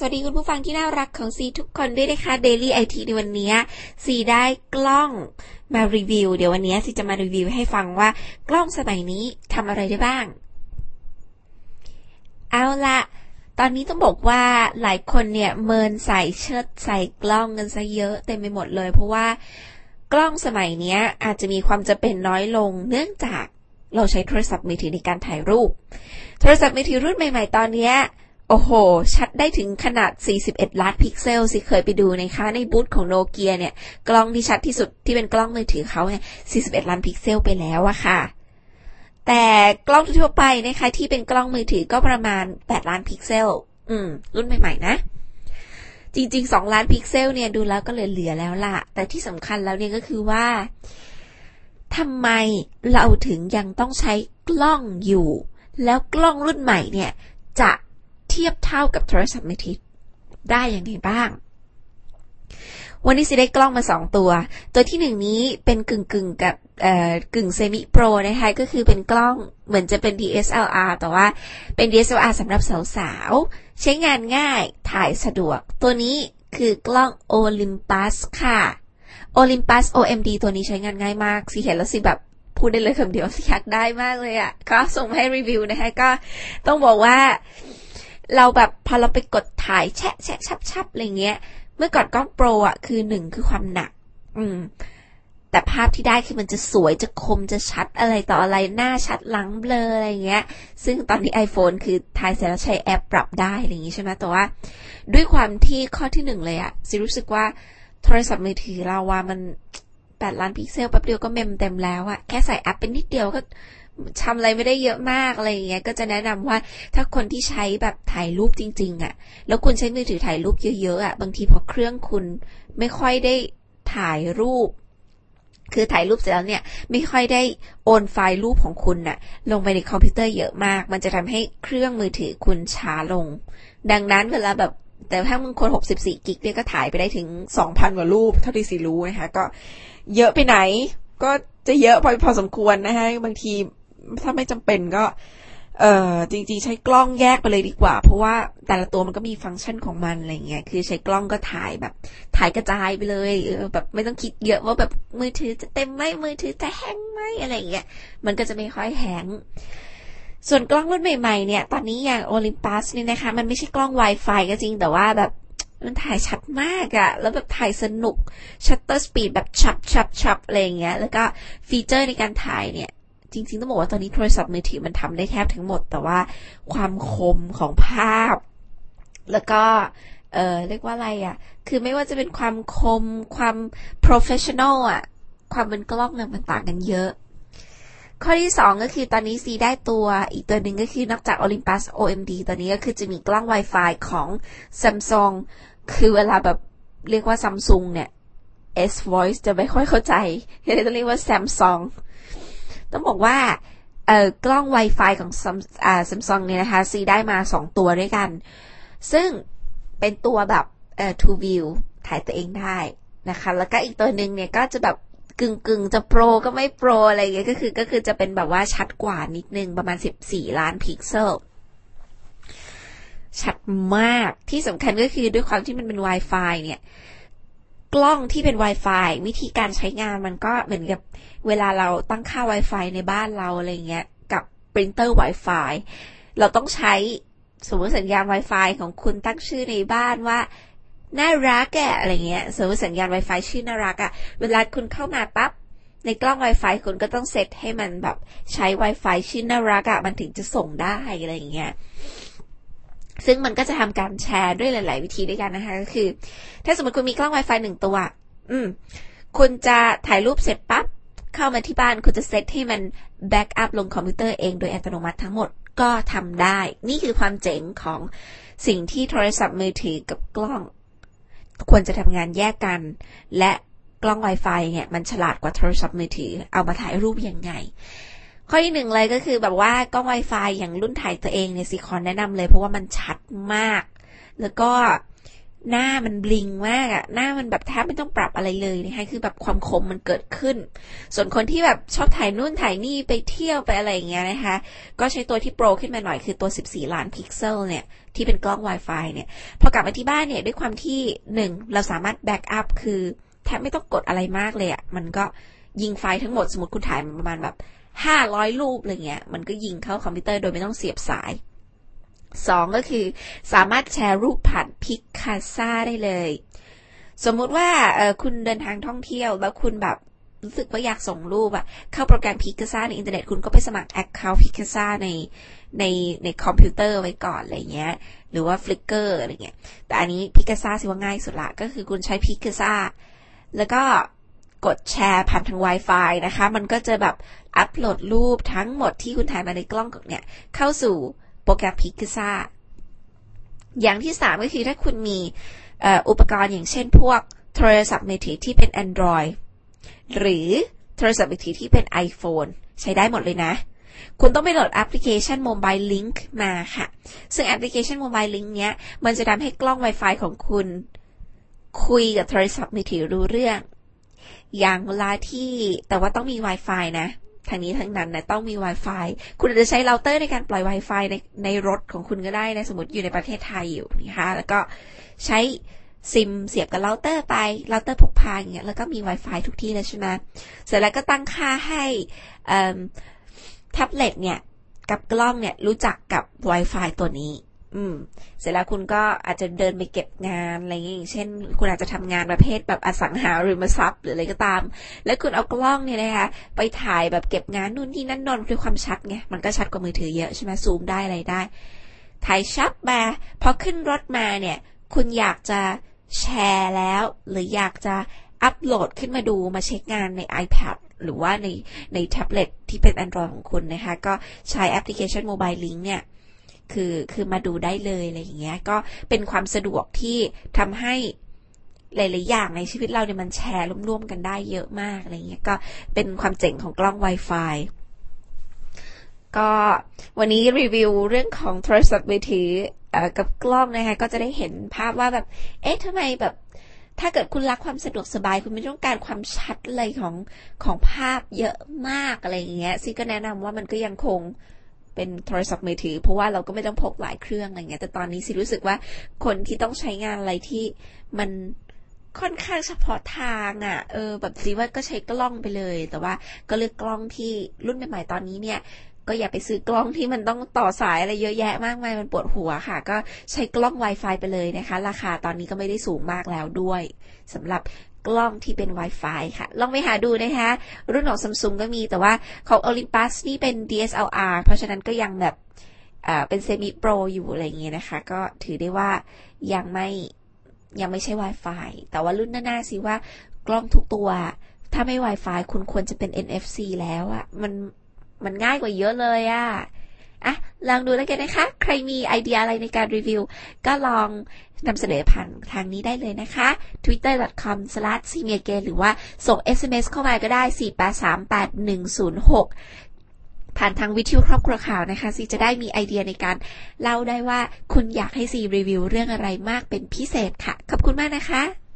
สวัสดีคุณผู้ฟังที่น่ารักของซีทุกคนด้วยนะคะ Daily IT ในวันนี้ซีได้กล้องมารีวิว เดี๋ยววันนี้ซีจะมารีวิวให้ฟังว่ากล้องสมัยนี้ทำอะไรได้บ้าง เอาละตอนนี้ต้องบอกว่าหลายคนเนี่ยเมินใส่เชิดใส่กล้องกันซะเยอะเต็มไปหมดเลย เพราะว่ากล้องสมัยนี้อาจจะมีความจะเป็นน้อยลงเนื่องจากเราใช้โทรศัพท์มือถือในการถ่ายรูป โทรศัพท์มือถือรุ่นใหม่ ๆ ตอนนี้ โอ้โห ชัดได้ถึงขนาด 41 ล้านพิกเซล สิเคยไปดูนะคะ ในบูธของโนเกียเนี่ย กล้องที่ชัดที่สุดที่เป็นกล้องมือถือเขาเนี่ย 41 ล้านพิกเซลไปแล้วอะค่ะ แต่กล้องทั่วไปนะคะ ที่เป็นกล้องมือถือก็ประมาณ 8 ล้านพิกเซล อืม รุ่นใหม่ ๆ นะ จริง ๆ 2 ล้านพิกเซลเนี่ยดูแล้วก็เหลือๆแล้วล่ะ แต่ที่สำคัญแล้วเนี่ยก็คือว่าทำไมเราถึงยังต้องใช้กล้องอยู่ แล้วกล้องรุ่นใหม่เนี่ยจะ ทียบเท่ากับโทรศัพท์มือถือได้ยังไงบ้าง วันนี้สิได้กล้องมาสองตัว ตัวที่หนึ่งนี้เป็นกึ่งกึ่งกับกึ่งเซมิโปรนะคะก็คือเป็นกล้องเหมือนจะเป็น DSLR แต่ว่าเป็น DSLR สำหรับสาวๆ ใช้งานง่ายถ่ายสะดวก ตัวนี้คือกล้อง Olympus ค่ะ Olympus OMD ตัวนี้ใช้งานง่ายมาก สิเห็นแล้วสิแบบพูดได้เลยคำเดียวสิอยากได้มากเลยอะ่ะ ก็ส่งให้รีวิวนะคะ ก็ต้องบอกว่า เราแบบพอเราไปกดถ่ายแชะแชะชับชับอะไรเงี้ย เมื่อก่อนกล้องโปรอะคือหนึ่งคือความหนัก อืม แต่ภาพที่ได้คือมันจะสวยจะคมจะชัดอะไรต่ออะไรหน้าชัดหลังเบลออะไรเงี้ย ซึ่งตอนนี้ iPhone คือถ่ายเสร็จแล้วใช้แอปปรับได้อะไรอย่างงี้ใช่ไหมแต่ว่า ด้วยความที่ข้อที่หนึ่งเลยอะซิรู้สึกว่าโทรศัพท์มือถือเราว่ามันแปดล้านพิกเซลแป๊บเดียวก็ mem เต็มแล้วอะแค่ใส่แอปเป็นนิดเดียวก็ ทำอะไรไม่ได้เยอะมากอะไรอย่างเงี้ย ก็จะแนะนำว่าถ้าคนที่ใช้แบบถ่ายรูปจริง ๆอะ่ะ แล้วคุณใช้มือถือถ่ายรูปเยอะๆอะ่ะ บางทีพอเครื่องคุณไม่ค่อยได้ถ่ายรูป คือถ่ายรูปเสร็จแล้วเนี่ย ไม่ค่อยได้โอนไฟล์รูปของคุณน่ะ ลงไปในคอมพิวเตอร์เยอะมาก มันจะทำให้เครื่องมือถือคุณช้าลง ดังนั้นเวลาแบบแต่ถ้ามึงคน 64 กิกเนี่ยก็ถ่ายไปได้ถึง 2,000 กว่ารูป เท่าที่สิรู้นะคะ ก็เยอะไปไหน ก็จะเยอะพอพอสมควรนะคะบางที ถ้าไม่จำเป็นก็ เออจริง ๆ ใช้กล้องแยกไปเลยดีกว่า เพราะว่าแต่ละตัวมันก็มีฟังก์ชันของมันอะไรเงี้ยคือใช้กล้องก็ถ่ายแบบ ถ่ายกระจายไปเลยเออแบบไม่ต้องคิดเยอะว่าแบบมือถือจะเต็มไหมมือถือจะแห้งไหมอะไรเงี้ยมันก็จะไม่ค่อยแห้งส่วนกล้องรุ่นใหม่ๆเนี่ย ตอนนี้อย่างโอลิมปัสนี่นะคะ มันไม่ใช่กล้อง Wi-Fi ก็จริงแต่ว่าแบบมันถ่ายชัดมากอะแล้วแบบถ่ายสนุก shutter speed แบบชับชับชับอะไรเงี้ย แล้วก็ feature ในการถ่ายเนี่ย จริง ๆ ต้องบอกว่าตอนนี้โทรศัพท์มือถือมันทำได้แทบทั้งหมด แต่ว่าความคมของภาพ แล้วก็เออเรียกว่าอะไรอะ่ะ คือไม่ว่าจะเป็นความคม ความ professional อะ ความเป็นกล้องเนี่ยมันต่างกันเยอะ ข้อที่สองก็คือตอนนี้ซีได้ตัว อีกตัวหนึ่งก็คือนอกจาก Olympus OMD ตอนนี้ก็คือจะมีกล้อง Wi-Fi ของ Samsung คือเวลาแบบเรียกว่า Samsung เนี่ย S Voice จะไม่ค่อยเข้าใจเลยต้องเรียกว่า Samsung ต้องบอกว่าเอ่อกล้อง Wi-Fi ของซัมซุงเนี่ยนะคะซีได้มาสองตัวด้วยกัน ซึ่งเป็นตัวแบบเอ่อ two view ถ่ายตัวเองได้นะคะ แล้วก็อีกตัวหนึ่งเนี่ยก็จะแบบกึ่งกึ่งจะ pro ก็ไม่ pro อะไรเงี้ยก็คือก็คือจะเป็นแบบว่าชัดกว่านิดนึงประมาณ 14 ล้านพิกเซล ชัดมากที่สำคัญก็คือด้วยความที่มันเป็น Wi-Fi เนี่ย กล้องที่เป็น Wi-Fi วิธีการใช้งานมันก็เหมือนกับเวลาเราตั้งค่า Wi-Fi ในบ้านเราอะไรเงี้ย กับปรินเตอร์ Wi-Fi เราต้องใช้สมมติสัญญาณ Wi-Fi ของคุณตั้งชื่อในบ้านว่าน่ารักอะอะไรเงี้ยสมมติสัญญาณ Wi-Fi ชื่อน่ารักอะเวลาคุณเข้ามาปั๊บในกล้อง Wi-Fi คุณก็ต้องเซตให้มันแบบใช้ Wi-Fi ชื่อน่ารักอะมันถึงจะส่งได้อะไรเงี้ย ซึ่งมันก็จะทำการแชร์ด้วยหลาย ๆ วิธีด้วยกันนะคะ ก็คือ ถ้าสมมติคุณมีกล้อง Wi-Fi หนึ่งตัว อืม คุณจะถ่ายรูปเสร็จปั๊บ เข้ามาที่บ้าน คุณจะเซตให้มันbackup ลงคอมพิวเตอร์เองโดยอัตโนมัติทั้งหมดก็ทำได้ นี่คือความเจ๋งของสิ่งที่โทรศัพท์มือถือกับกล้อง ควรจะทำงานแยกกัน และกล้อง Wi-Fi เนี่ยมันฉลาดกว่าโทรศัพท์มือถือ เอามาถ่ายรูปยังไง ข้อที่หนึ่งเลยก็คือแบบว่ากล้อง Wi-Fi อย่างรุ่นถ่ายตัวเองเนี่ยสิคอนแนะนำเลย เพราะว่ามันชัดมาก แล้วก็หน้ามัน bling มากอะหน้ามันแบบแทบไม่ต้องปรับอะไรเลยนะคะคือแบบความคมมันเกิดขึ้น ส่วนคนที่แบบชอบถ่ายนู่นถ่ายนี่ไปเที่ยวไปอะไรอย่างเงี้ยนะคะ ก็ใช้ตัวที่ pro ขึ้นมาหน่อยคือตัว 14 ล้านพิกเซลเนี่ย ที่เป็นกล้อง Wi-Fi เนี่ย พอกลับมาที่บ้านเนี่ย ด้วยความที่หนึ่งเราสามารถ backup คือแทบไม่ต้องกดอะไรมากเลยอะมันก็ยิงไฟล์ทั้งหมดสมมติคุณถ่ายประมาณแบบ ห้าร้อยรูปอะไรเงี้ย มันก็ยิงเข้าคอมพิวเตอร์โดยไม่ต้องเสียบสายสองก็คือสามารถแชร์รูปผ่าน Picasa ได้เลย สมมุติว่าเออคุณเดินทางท่องเที่ยวแล้วคุณแบบรู้สึกว่าอยากส่งรูปอะเข้าโปรแกรม Picasa ในอินเทอร์เน็ตคุณก็ไปสมัคร account Picasa ในในในคอมพิวเตอร์ไว้ก่อนอะไรเงี้ย หรือว่า Flickr อะไรเงี้ย แต่อันนี้ Picasa ซีว่าง่ายสุดละก็คือคุณใช้ Picasa แล้วก็ กดแชร์ผ่านทาง Wi-Fi นะคะ มันก็จะแบบอัปโหลดรูปทั้งหมดที่คุณถ่ายมาในกล้องเนี่ย เข้าสู่โปรแกรม Picasa อย่างที่สามก็คือถ้าคุณมีอุปกรณ์อย่างเช่นพวกโทรศัพท์มือถือที่เป็น Android หรือโทรศัพท์มือถือที่เป็น iPhone ใช้ได้หมดเลยนะ คุณต้องไปโหลดแอปพลิเคชัน Mobile Link มาค่ะ ซึ่งแอปพลิเคชัน Mobile Link เนี้ย มันจะทำให้กล้อง Wi-Fi ของคุณ คุยกับโทรศัพท์มือถือรู้เรื่อง อย่างเวลาที่แต่ว่าต้องมี Wi-Fi นะทางนี้ทางนั้นนะต้องมี Wi-Fi คุณอาจจะใช้เราเตอร์ในการปล่อย Wi-Fi ในในรถของคุณก็ได้นะสมมติอยู่ในประเทศไทยอยู่นะคะแล้วก็ใช้ซิมเสียบกับเราเตอร์ไปเราเตอร์พกพาอย่างเงี้ยแล้วก็มี Wi-Fi ทุกที่เลยใช่ไหมเสร็จแล้วก็ตั้งค่าให้แท็บเล็ตเนี่ยกับกล้องเนี่ยรู้จักกับ Wi-Fi ตัวนี้ อืม เสร็จแล้วคุณก็อาจจะเดินไปเก็บงานอะไรอย่างเช่น คุณอาจจะทำงานประเภทแบบอสังหาริมทรัพย์หรืออะไรก็ตาม แล้วคุณเอากล้องเนี่ยนะคะไปถ่ายแบบเก็บงานนู่นที่นั่นนอนด้วยความชัดไงมันก็ชัดกว่ามือถือเยอะใช่ไหมซูมได้อะไรได้ ถ่ายชัดมาพอขึ้นรถมาเนี่ย คุณอยากจะแชร์แล้ว หรืออยากจะอัปโหลดขึ้นมาดูมาเช็คงานใน iPad หรือว่าในในแท็บเล็ตที่เป็น Android ของคุณนะคะ ก็ใช้แอปพลิเคชัน Mobile Link เนี่ย คือคือมาดูได้เลยอะไรอย่างเงี้ย ก็เป็นความสะดวกที่ทำให้หลาย ๆ อย่างในชีวิตเราเนี่ยมันแชร์ร่วม ๆ กันได้เยอะมากอะไรเงี้ยก็เป็นความเจ๋งของกล้อง Wi-Fi ก็วันนี้รีวิวเรื่องของโทรศัพท์มือถือกับกล้องนะคะก็จะได้เห็นภาพว่าแบบ เอ๊ะทำไมแบบ ถ้าเกิดคุณรักความสะดวกสบาย คุณไม่ต้องการความชัดเลยของของภาพเยอะมากอะไรอย่างเงี้ยซิก็แนะนำว่ามันก็ยังคง เป็นโทรศัพท์มือถือ เพราะว่าเราก็ไม่ต้องพกหลายเครื่องอะไรเงี้ยแต่ตอนนี้สิรู้สึกว่าคนที่ต้องใช้งานอะไรที่มันค่อนข้างเฉพาะทางอะ่ะ เออ แบบสิว่าก็ใช้กล้องไปเลย แต่ว่าก็เลือกกล้องที่รุ่นใหม่ๆตอนนี้เนี่ย ก็อย่าไปซื้อกล้องที่มันต้องต่อสายอะไรเยอะแยะมากมาย มันปวดหัวค่ะ ก็ใช้กล้อง Wi-Fi ไปเลยนะคะ ราคาตอนนี้ก็ไม่ได้สูงมากแล้วด้วยสำหรับ กล้องที่เป็น Wi-Fi ค่ะ ลองไปหาดูนะคะ รุ่นของ Samsung ก็มีแต่ว่าของ Olympus นี่เป็น DSLR เพราะฉะนั้นก็ยังแบบเป็นเซมิโปรอยู่อะไรเงี้ยนะคะ ก็ถือได้ว่ายังไม่ยังไม่ใช่ Wi-Fi แต่ว่ารุ่นหน้าๆสิว่ากล้องทุกตัว ถ้าไม่ Wi-Fi คุณควรจะเป็น NFC แล้วอะมันมันง่ายกว่าเยอะเลยอะอะ ลองดูแล้วกันนะคะ ใครมีไอเดียอะไรในการรีวิว ก็ลองนำเสนอผ่านทางนี้ได้เลยนะคะ twitter.com/cmiagen หรือว่าส่ง SMS เข้ามาก็ได้ 4838106 ผ่านทางวิทยุครอบครัวข่าวนะคะซีจะได้มีไอเดียในการเล่าได้ว่าคุณอยากให้ซีรีวิวเรื่องอะไรมากเป็นพิเศษค่ะ ขอบคุณมากนะคะ